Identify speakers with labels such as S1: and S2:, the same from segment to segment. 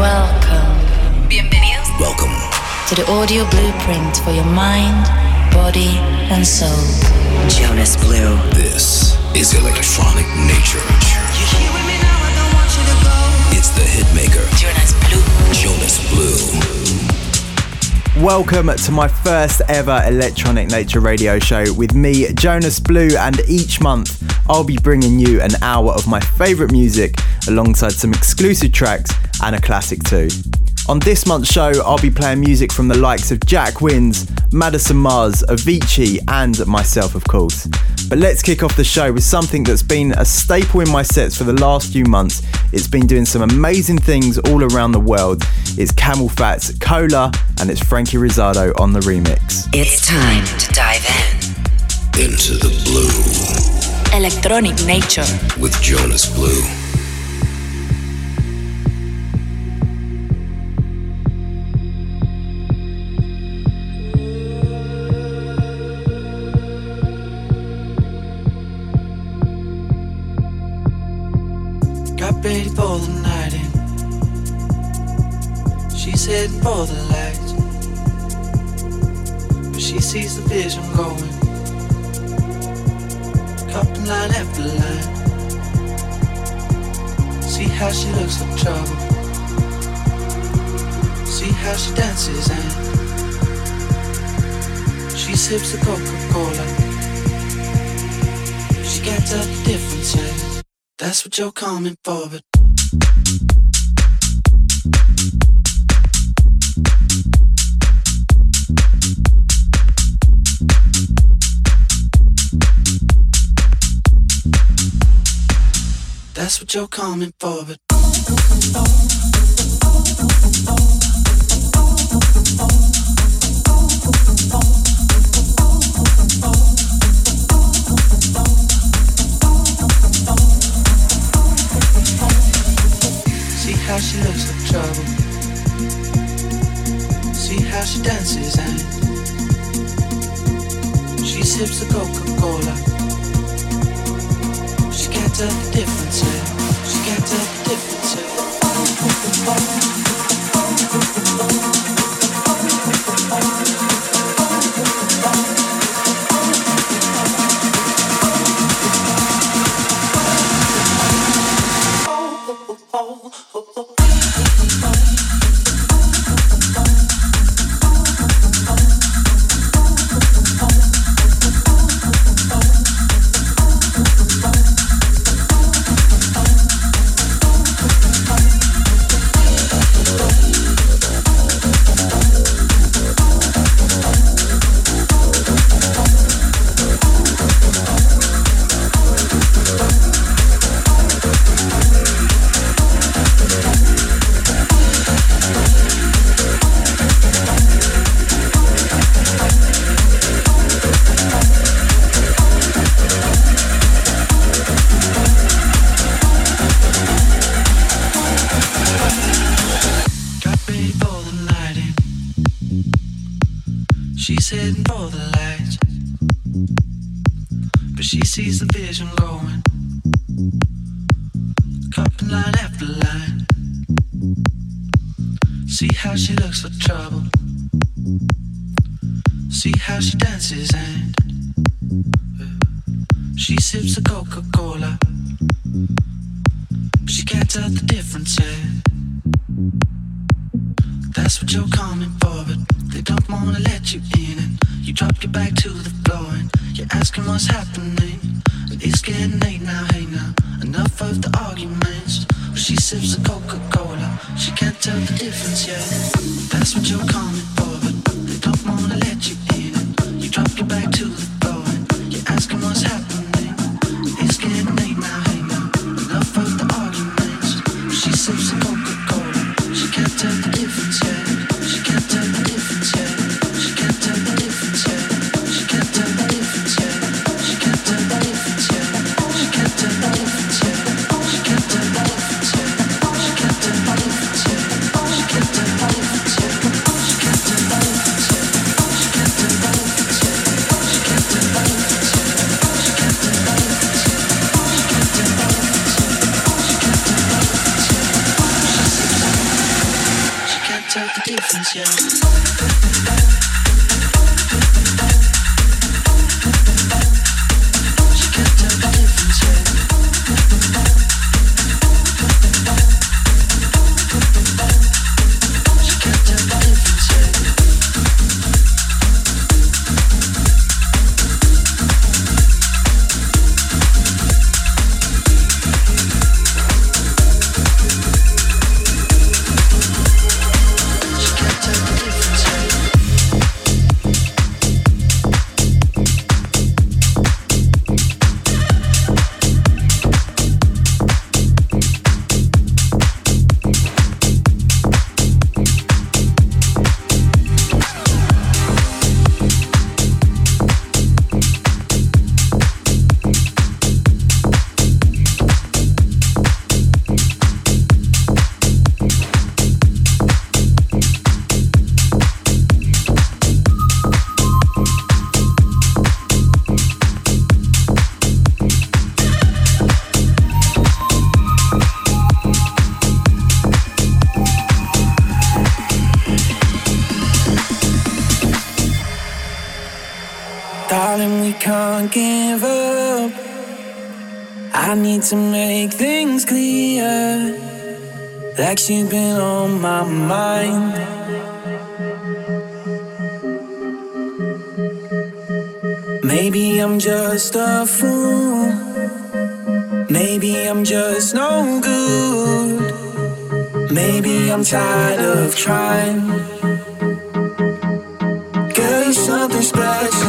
S1: Welcome.
S2: Bienvenidos.
S3: Welcome
S1: to the audio blueprint for your mind, body, and soul.
S4: Jonas Blue.
S3: This is electronic nature.
S5: You here with me now? I don't want you to go.
S3: It's the hitmaker.
S1: Jonas Blue.
S3: Jonas Blue.
S6: Welcome to my first ever Electronic Nature radio show with me, Jonas Blue, and each month I'll be bringing you an hour of my favourite music alongside some exclusive tracks and a classic too. On this month's show, I'll be playing music from the likes of Jack Wins, Madison Mars, Avicii, and myself, of course. But let's kick off the show with something that's been a staple in my sets for the last few months. It's been doing some amazing things all around the world. It's CamelPhat's Cola, and it's Franky Rizardo on the remix.
S4: It's time to dive
S3: in. Into the blue.
S1: Electronic Nature.
S3: With Jonas Blue.
S5: Ready for the night in. She's heading for the lights, but she sees the vision going. Cupping line after line. See how she looks for trouble. See how she dances and she sips the Coca-Cola. She can't tell the difference yet. That's what you're coming for, but That's what you're coming for, but she looks like trouble. See how she dances and she sips the Coca-Cola. She can't tell the difference. Yeah. She can't tell the difference. Yeah. See how she looks for trouble. See how she dances and uh, she sips a Coca Cola. She can't tell the difference, yeah. That's what you're coming for, but they don't wanna let you in. And you drop your back to the floor and you're asking what's happening. But it's getting late now, hey now. Enough of the
S1: arguments. She sips
S4: a Coca
S3: Cola. She can't
S2: tell the difference yet. That's what you're coming for, but they don't wanna let you in. You drop your back to the like she been on my mind. Maybe I'm just a fool. Maybe I'm just no good. Maybe I'm tired of trying. Girl, something special.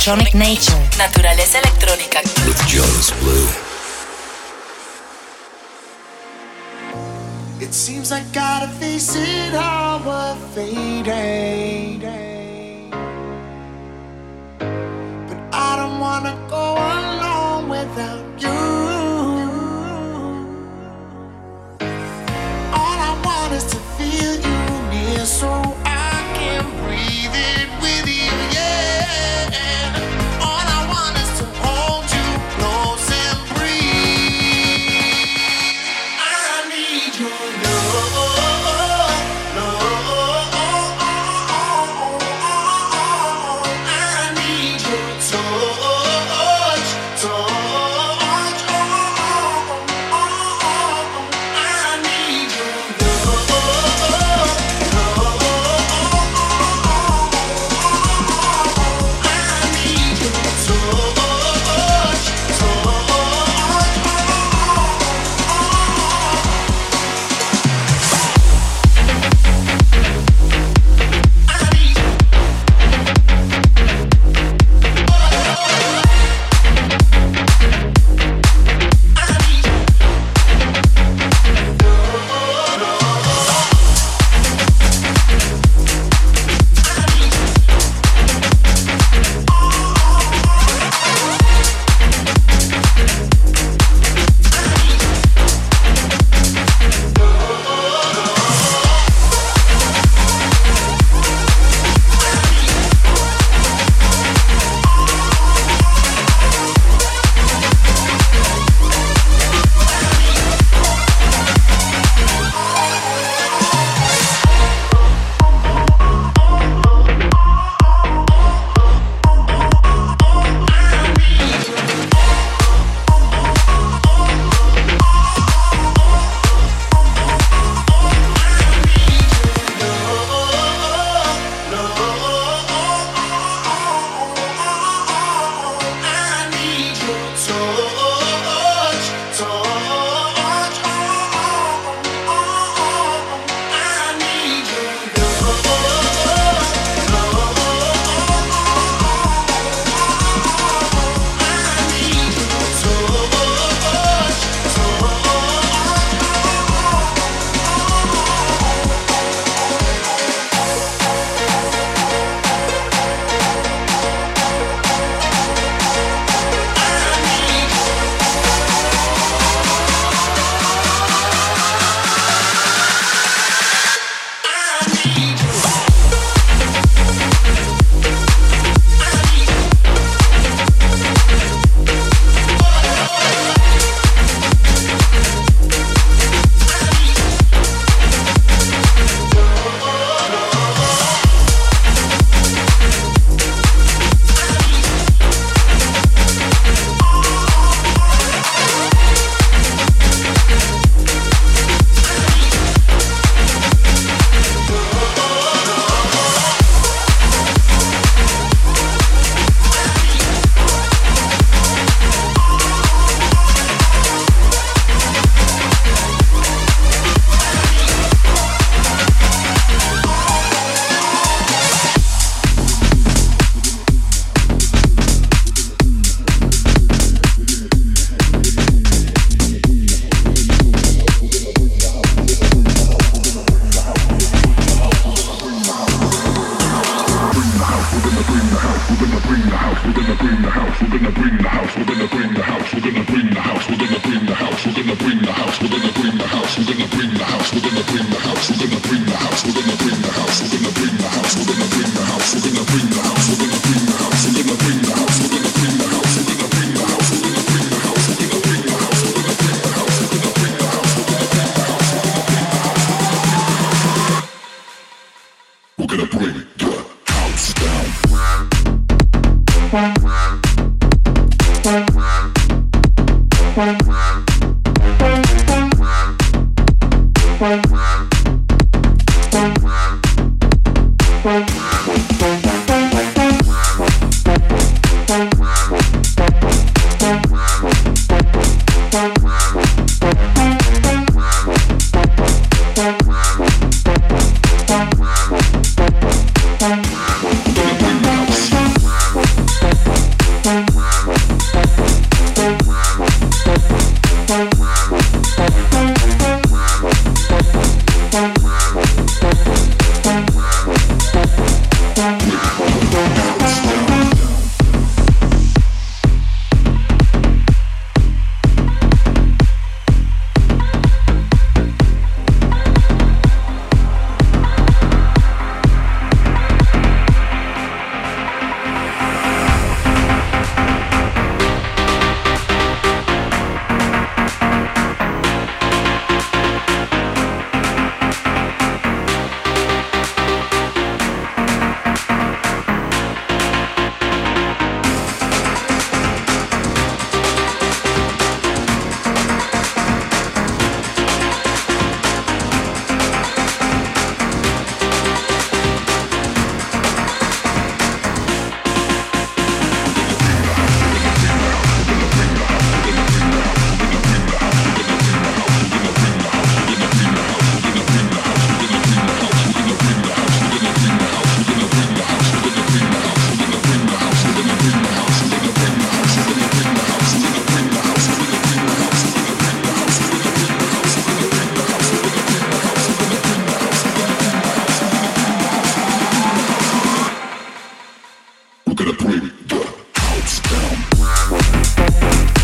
S2: electronic nature.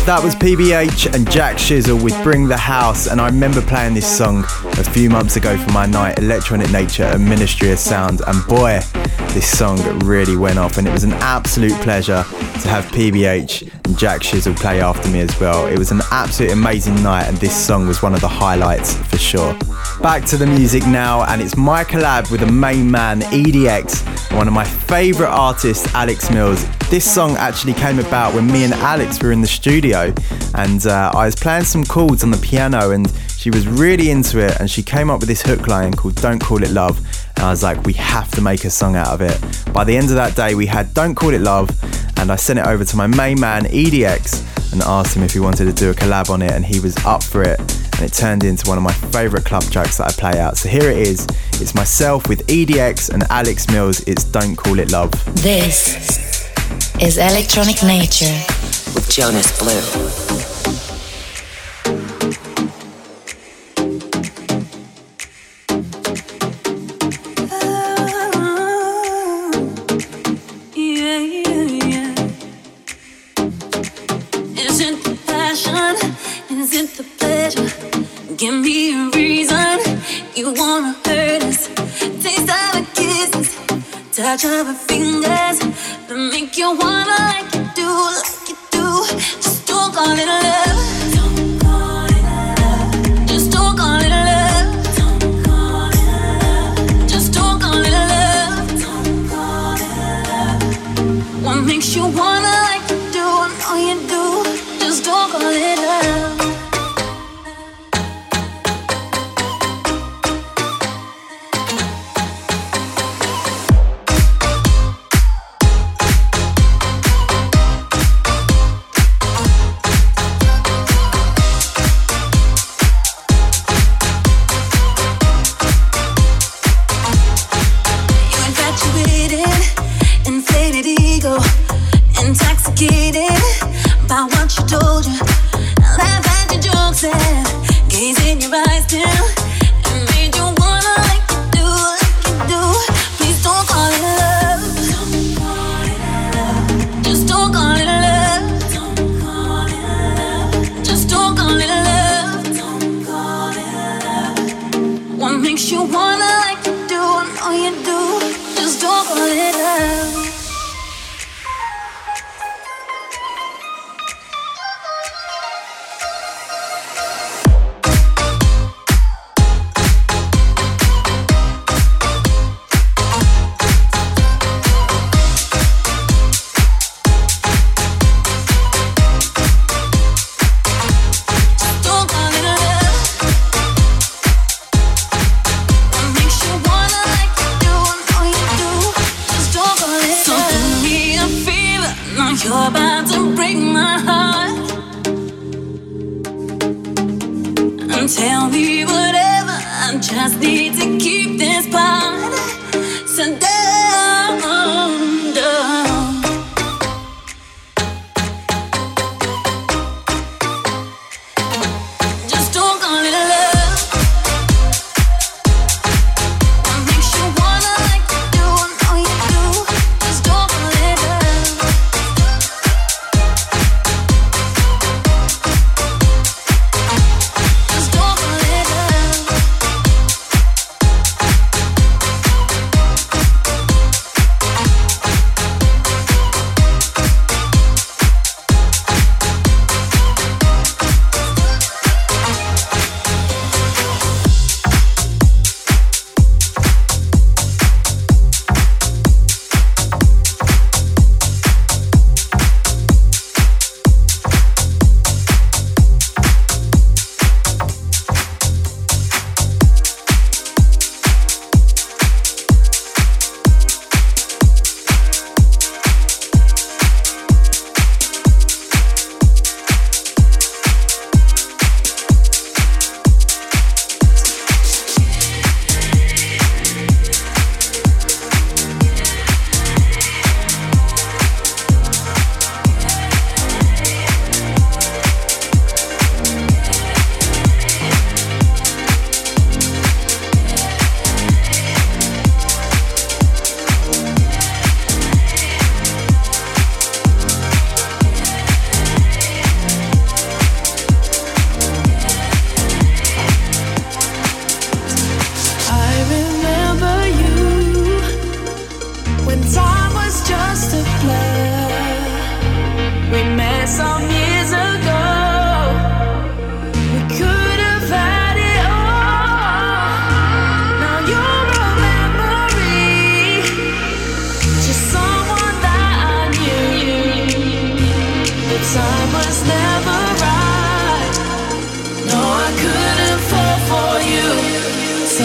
S6: That was PBH and Jack Shizzle with Bring the House, and I remember playing this song a few months ago for my night, Electronic Nature and Ministry of Sound, and boy, this song really went off, and it was an absolute pleasure to have PBH and Jack Shizzle play after me as well. It was an absolute amazing night, and this song was one of the highlights for sure. Back to the music now, and it's my collab with the main man, EDX, one of my favourite artists, Alex Mills. This song actually came about when me and Alex were in the studio and uh, I was playing some chords on the piano and she was really into it and she came up with this hook line called Don't Call It Love and I was like, we have to make a song out of it. By the end of that day, we had Don't Call It Love and I sent it over to my main man, EDX, and asked him if he wanted to do a collab on it and he was up for it and it turned into one of my favourite club tracks that I play out. So here it is. It's myself with EDX and Alex Mills. It's Don't Call It Love.
S7: This is Electronic Nature
S4: with Jonas Blue.
S1: Touch of our fingers that make you wanna like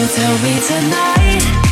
S1: tell me tonight.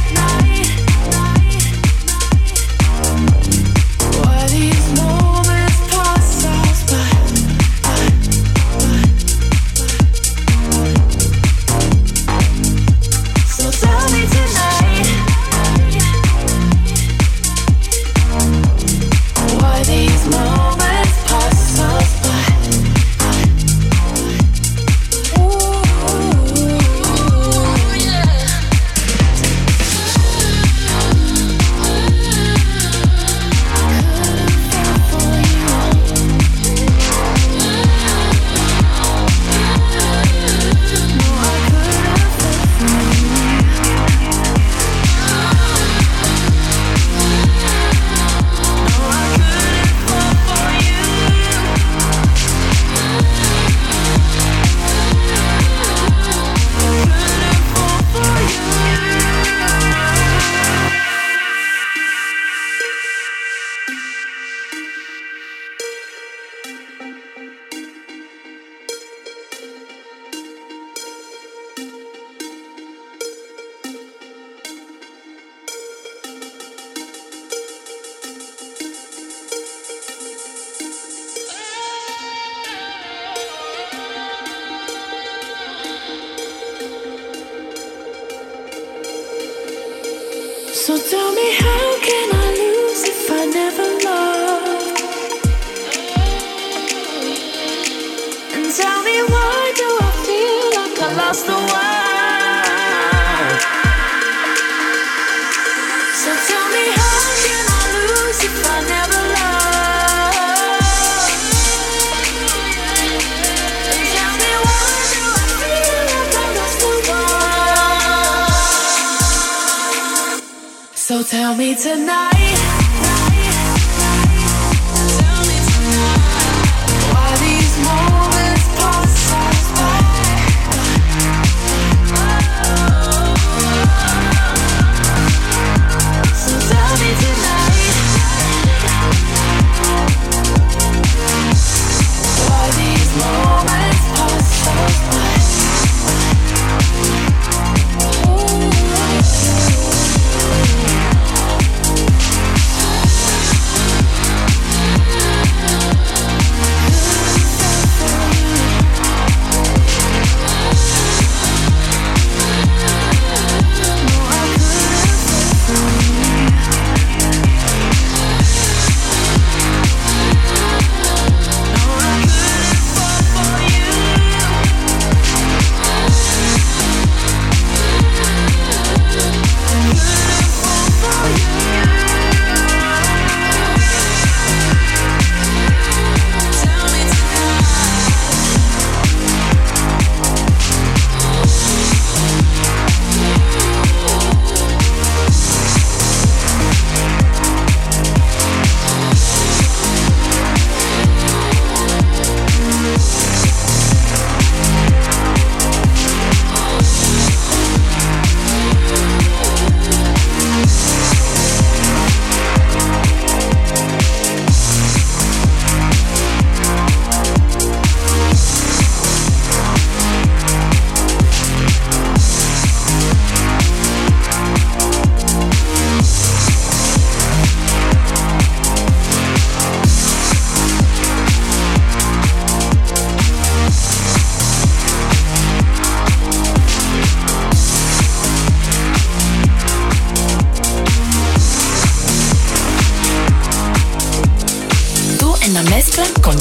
S1: So tell me tonight.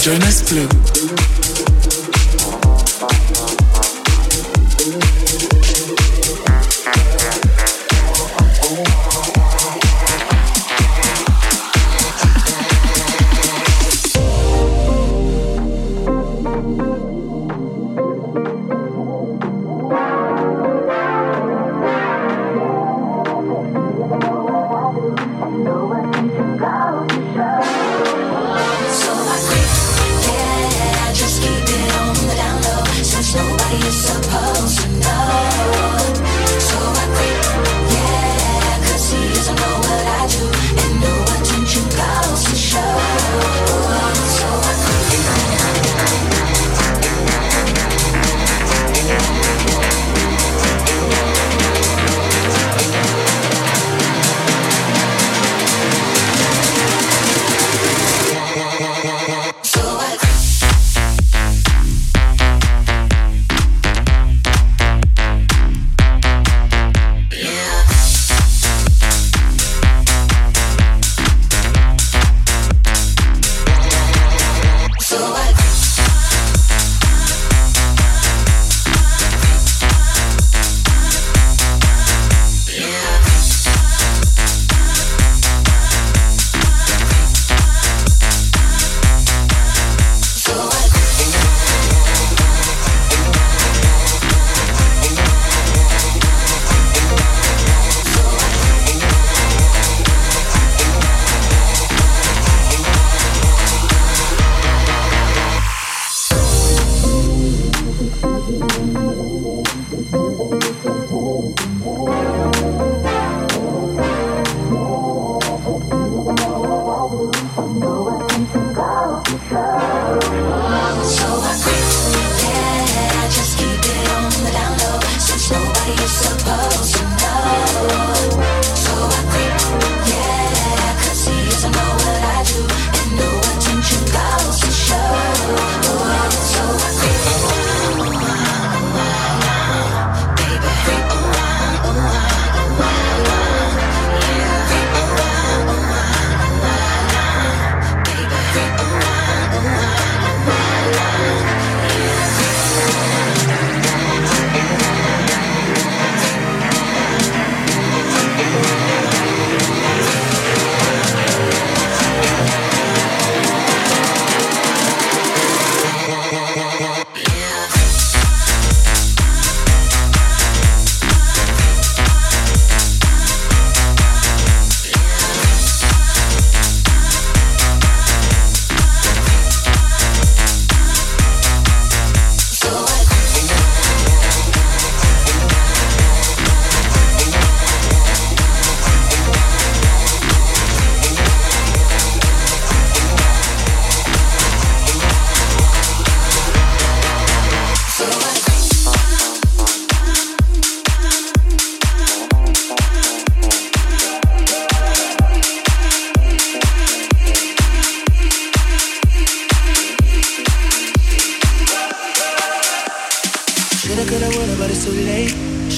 S1: Jonas Blue.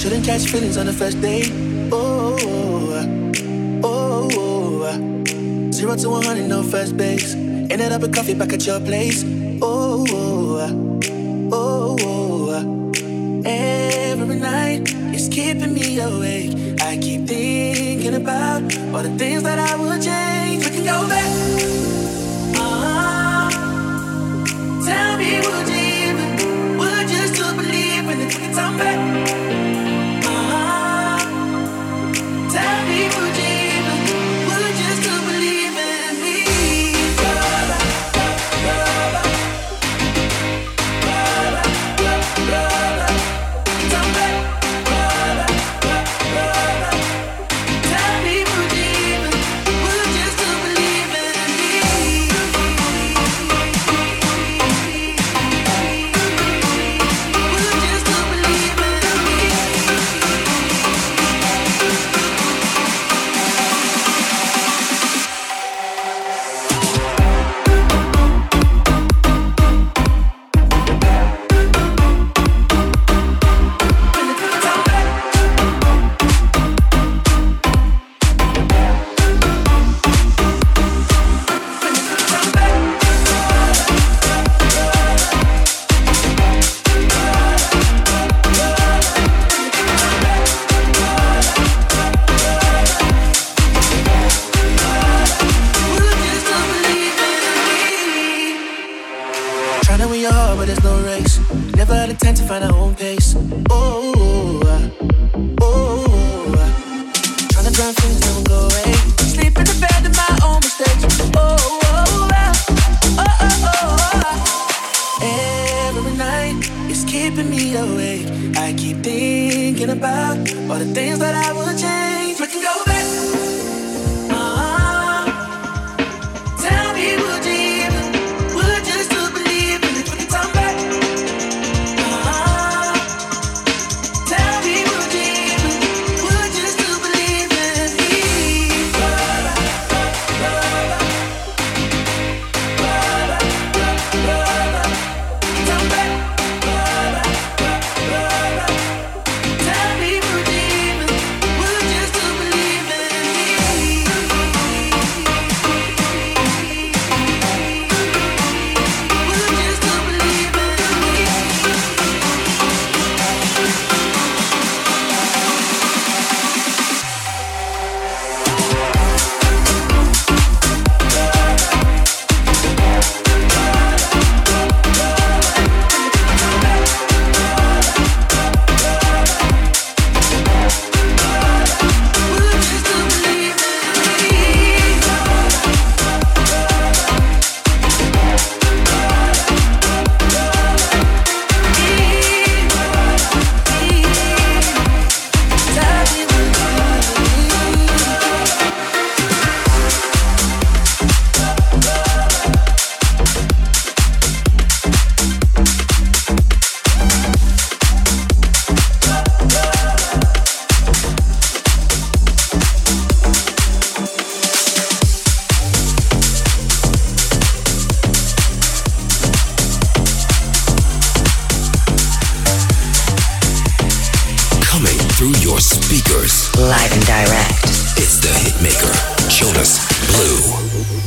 S1: Shouldn't catch feelings on the first date. Oh, oh, oh. Zero to 100, no first base. Ended up
S8: with
S9: coffee back at
S5: your place. Oh, oh, oh, oh. Every night, it's keeping me awake. I keep thinking about all the things that I would change. We can go back. Uh-huh. Tell me, would you even, would you still believe when the time back? Own pace. Oh, oh, trying to drive things don't go away. Sleep in the bed of my own mistakes. Oh, oh, oh, oh, oh. Every night it's keeping me awake. I keep thinking about all the things that I would
S4: Live and direct.
S3: It's the hitmaker, Jonas Blue.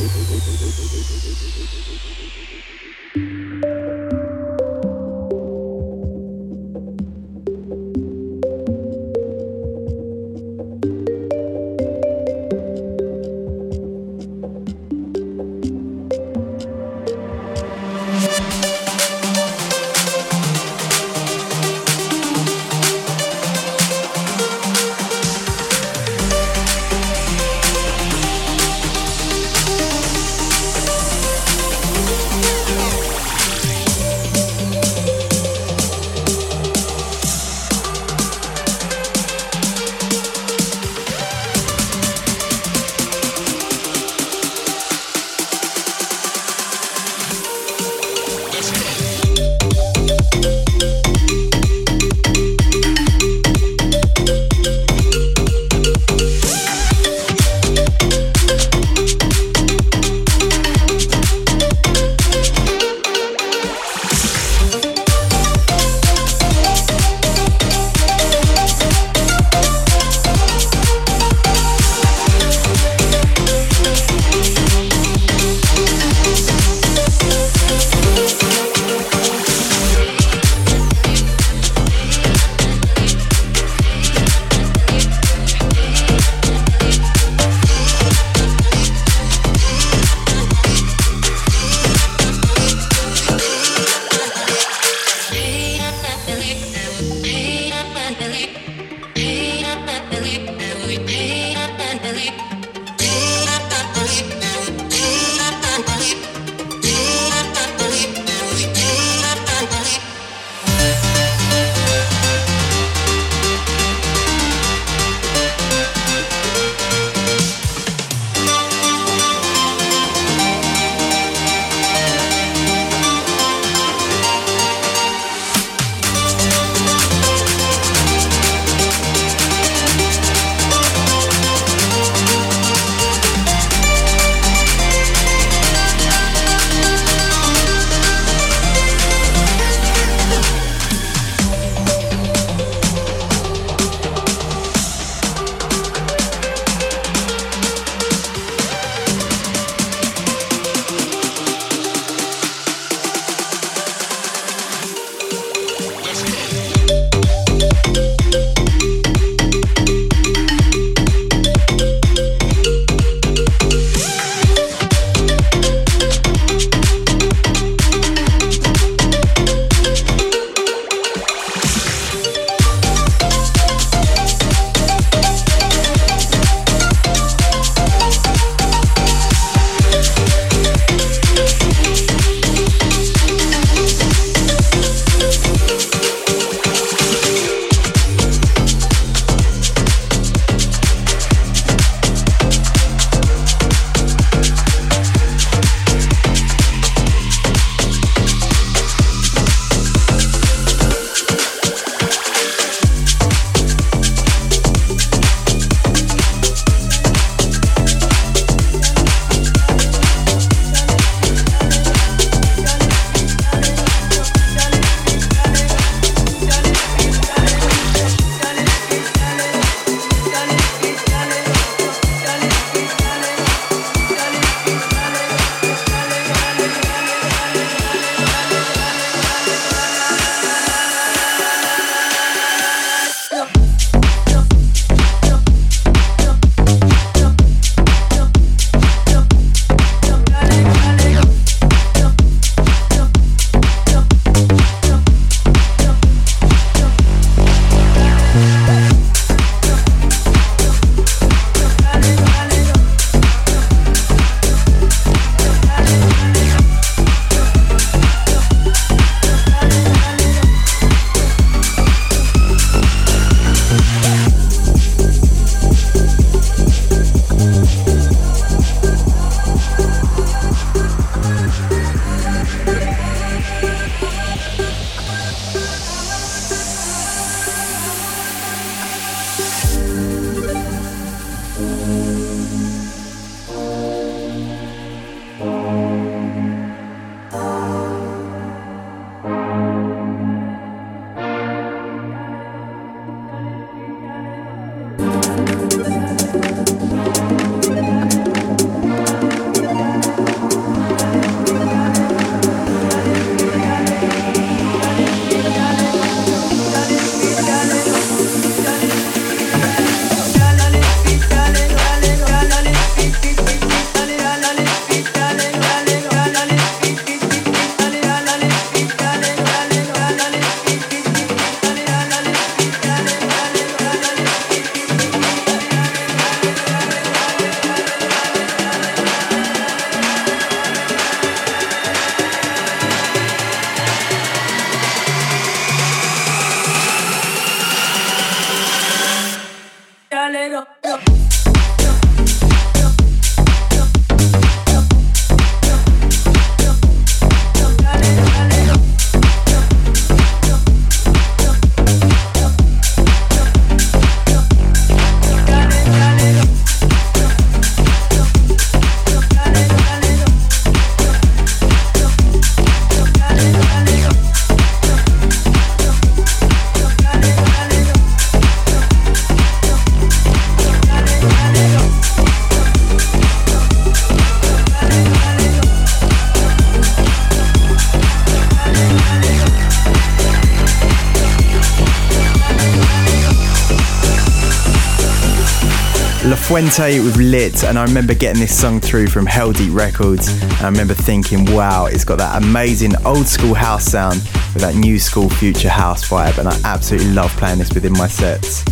S6: Fuente with Lit, and I remember getting this song through from Heldeep Records. And I remember thinking, wow, it's got that amazing old school house sound with that new school future house vibe, and I absolutely love playing this within my sets.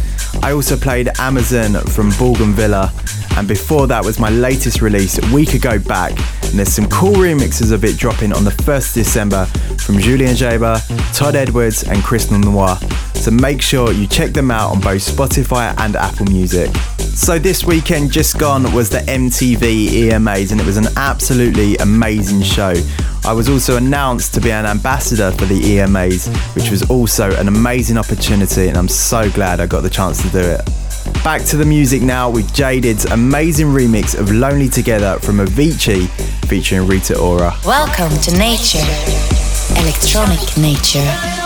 S6: I also played Amazon from Bougainvillea, and before that was my latest release a week ago back, and there's some cool remixes of it dropping on the 1st December from Julian Jaber, Todd Edwards, and Chris Noir. So make sure you check them out on both Spotify and Apple Music. So this weekend just gone was the MTV EMAs and it was an absolutely amazing show. I was also announced to be an ambassador for the EMAs, which was also an amazing opportunity and I'm so glad I got the chance to do it. Back to the music now with Jaded's amazing remix of Lonely Together from Avicii featuring Rita Ora.
S1: Welcome to Nature, Electronic Nature.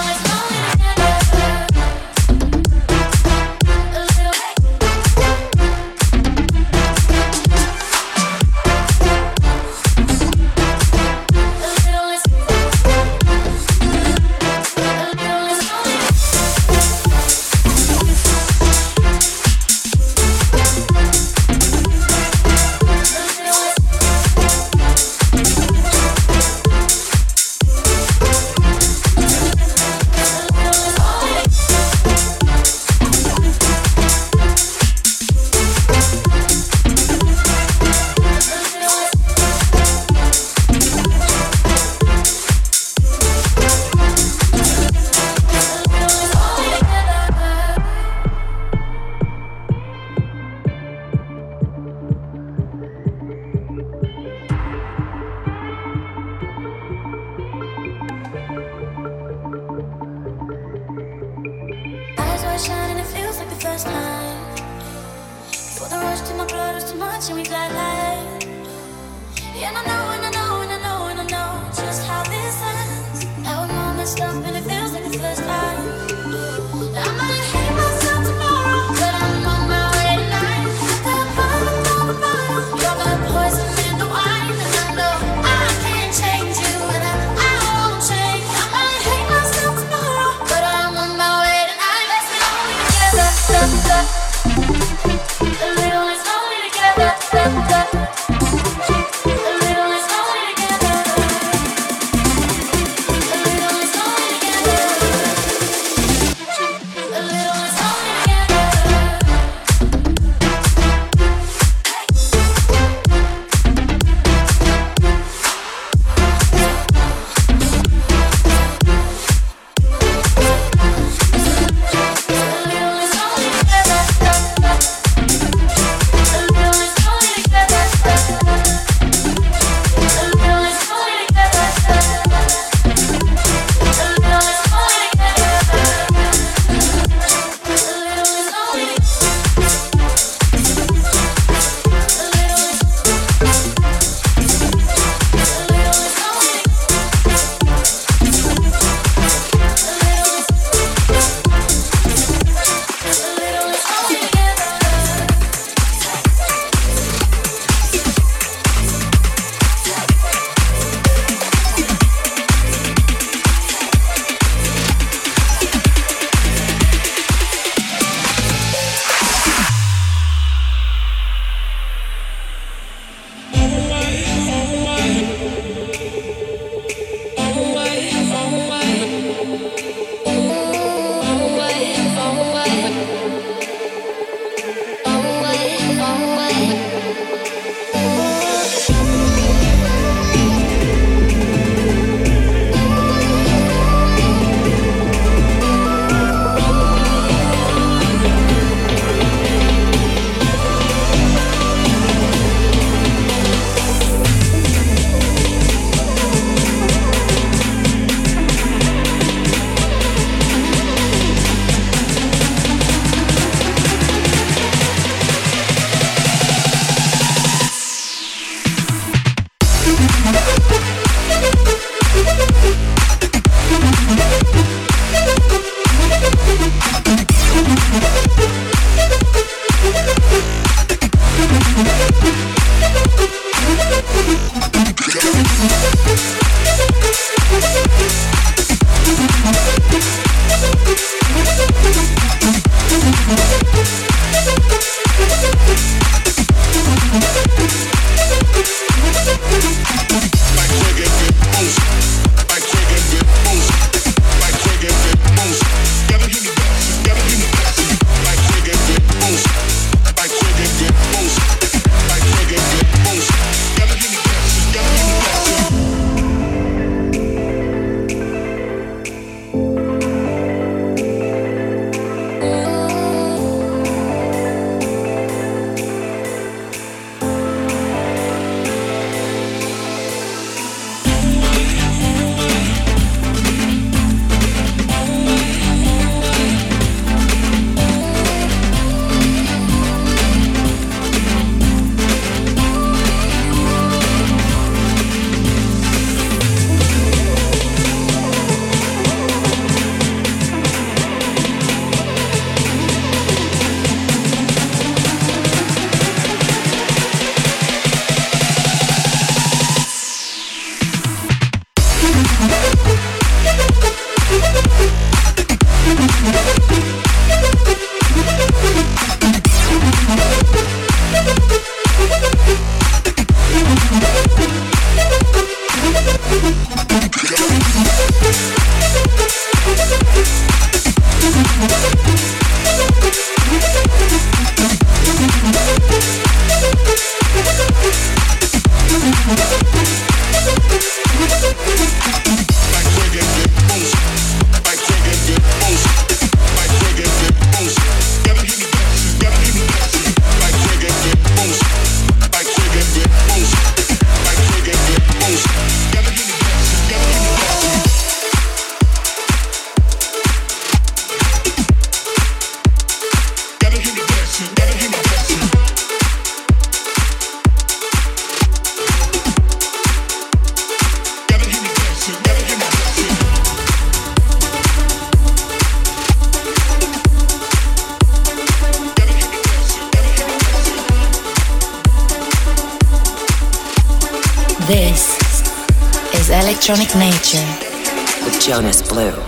S7: Electronic nature
S5: with Jonas Blue.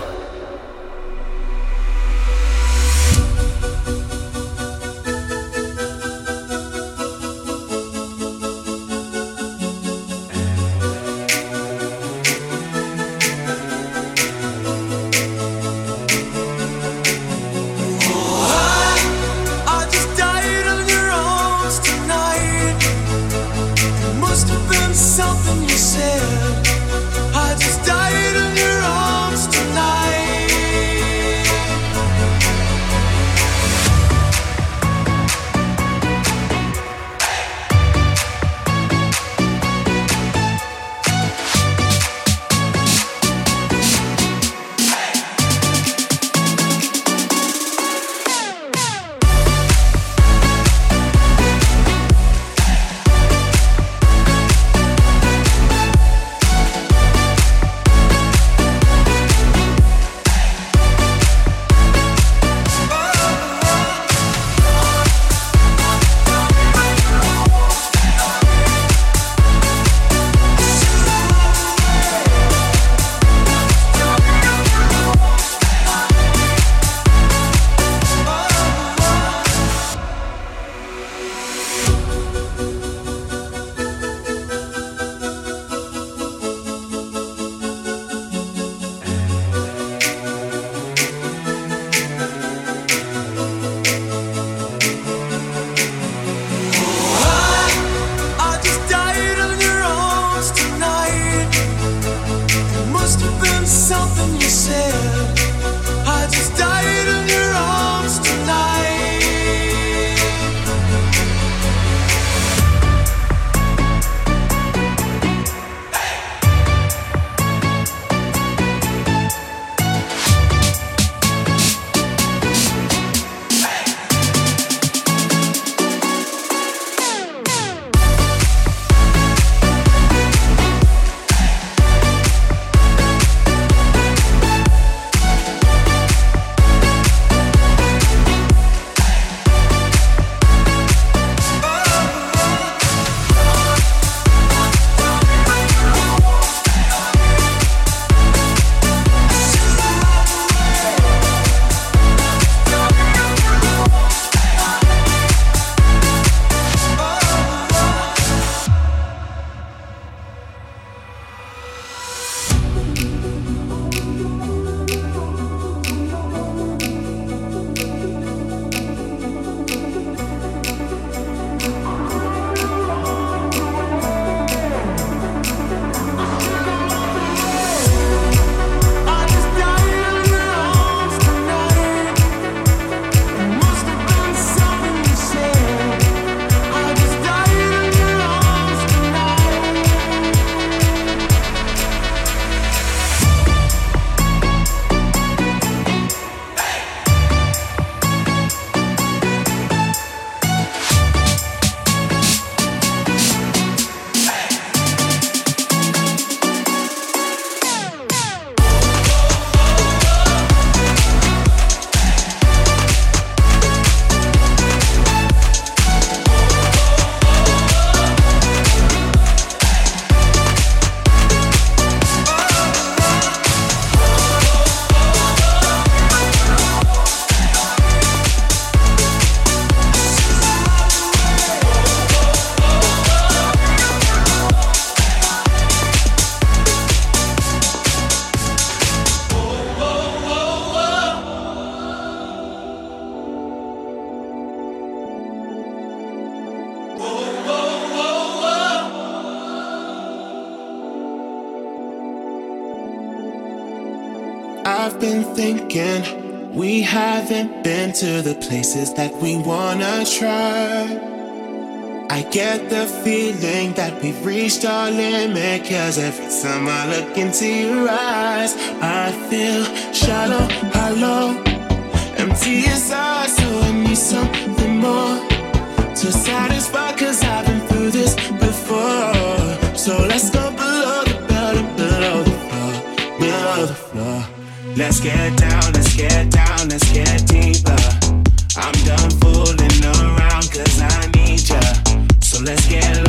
S10: To the places that we wanna try. I get the feeling that we've reached our limit. Cause every time I look into your eyes, I feel shallow, hollow, empty inside. So I need something more to satisfy. Cause I've been through this before. Let's get down, let's get down, let's get deeper. I'm done fooling around cause I need ya. So let's get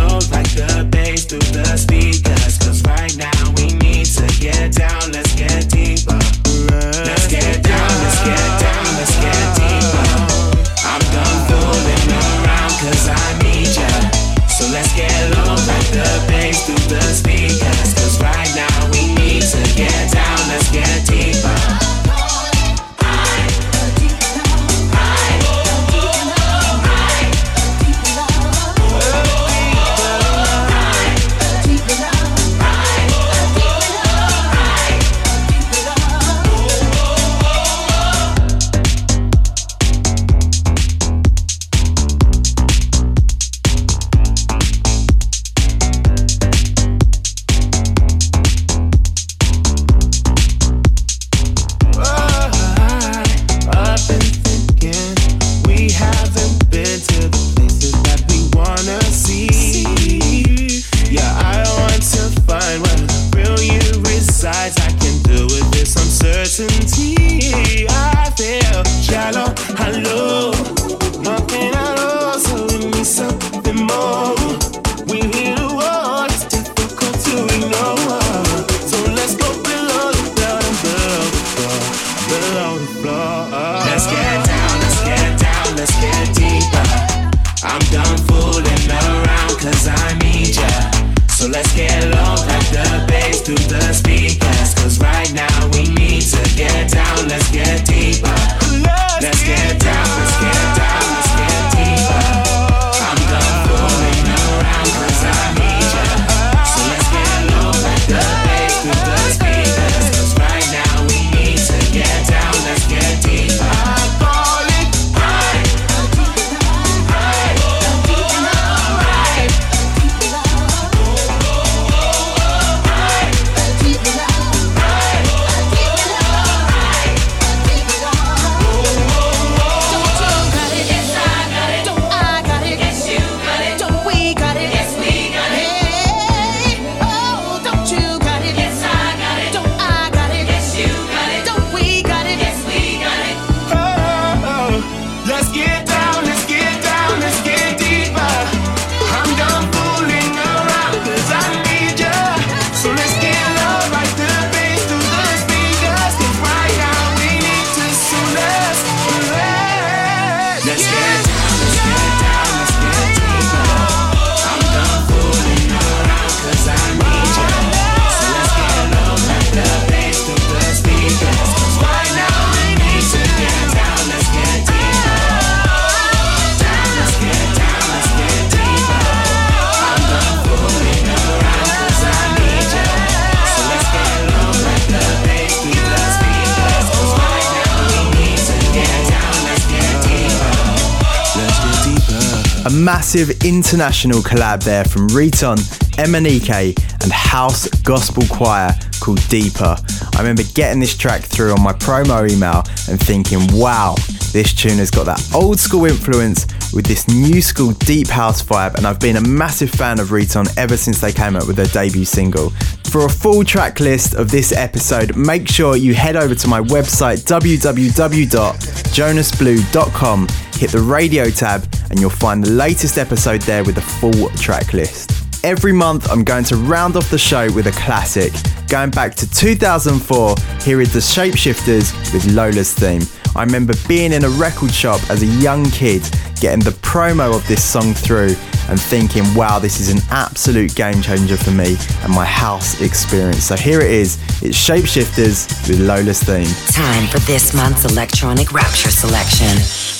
S6: massive international collab there from Riton, Emanike, and House Gospel Choir called Deeper. I remember getting this track through on my promo email and thinking, wow, this tune has got that old school influence with this new school deep house vibe, and I've been a massive fan of Riton ever since they came out with their debut single. For a full track list of this episode, make sure you head over to my website www.jonasblue.com, hit the radio tab, and you'll find the latest episode there with the full track list. Every month, I'm going to round off the show with a classic. Going back to 2004, here is the Shapeshifters with Lola's theme. I remember being in a record shop as a young kid, getting the promo of this song through, and thinking, wow, this is an absolute game changer for me and my house experience. So here it is it's Shapeshifters with Lola's theme.
S4: Time for this month's electronic rapture selection.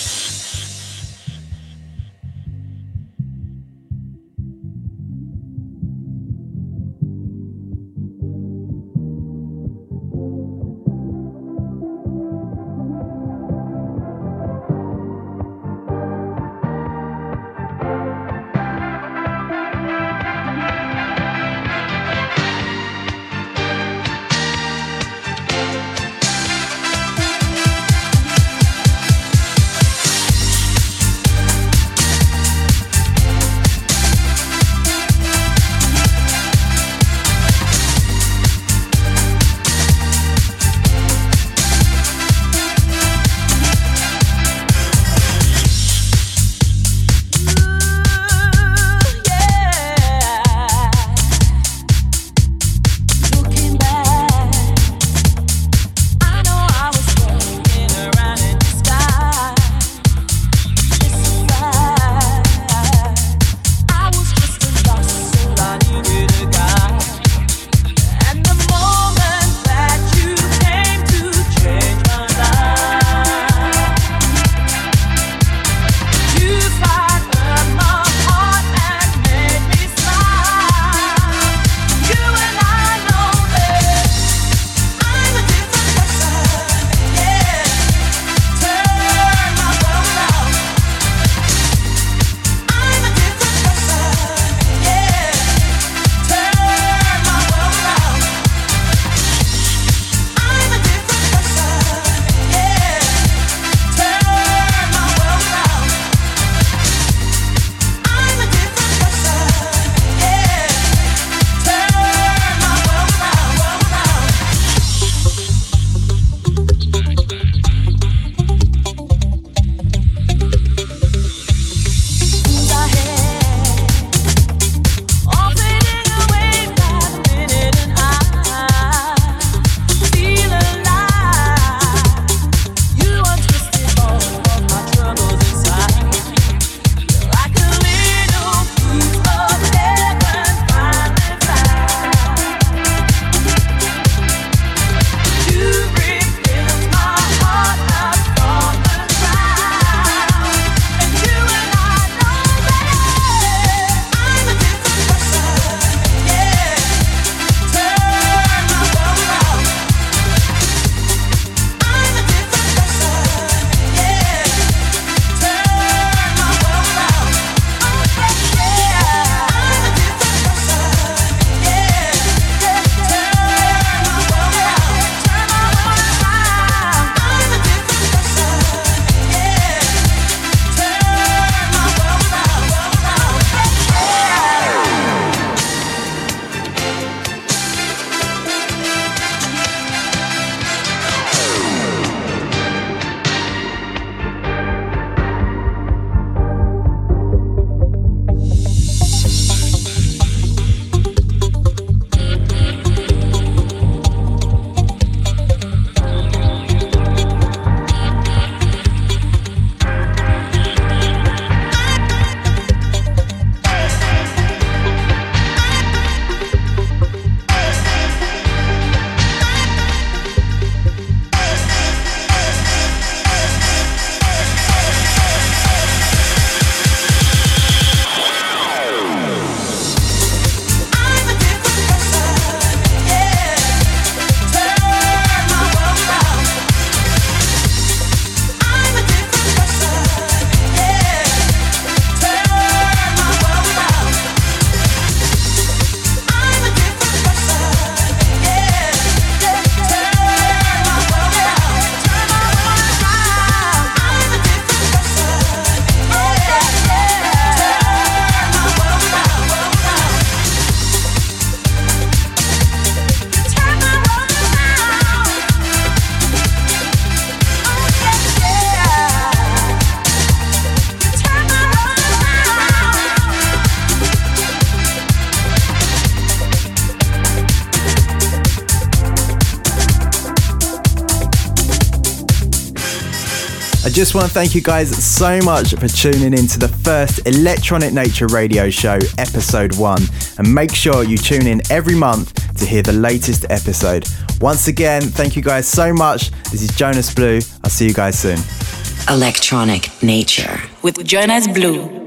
S6: Just want to thank you guys so much for tuning in to the first Electronic Nature Radio Show, episode one. And make sure you tune in every month to hear the latest episode. Once again, thank you guys so much. This is Jonas Blue. I'll see you guys soon.
S4: Electronic Nature
S1: with Jonas Blue.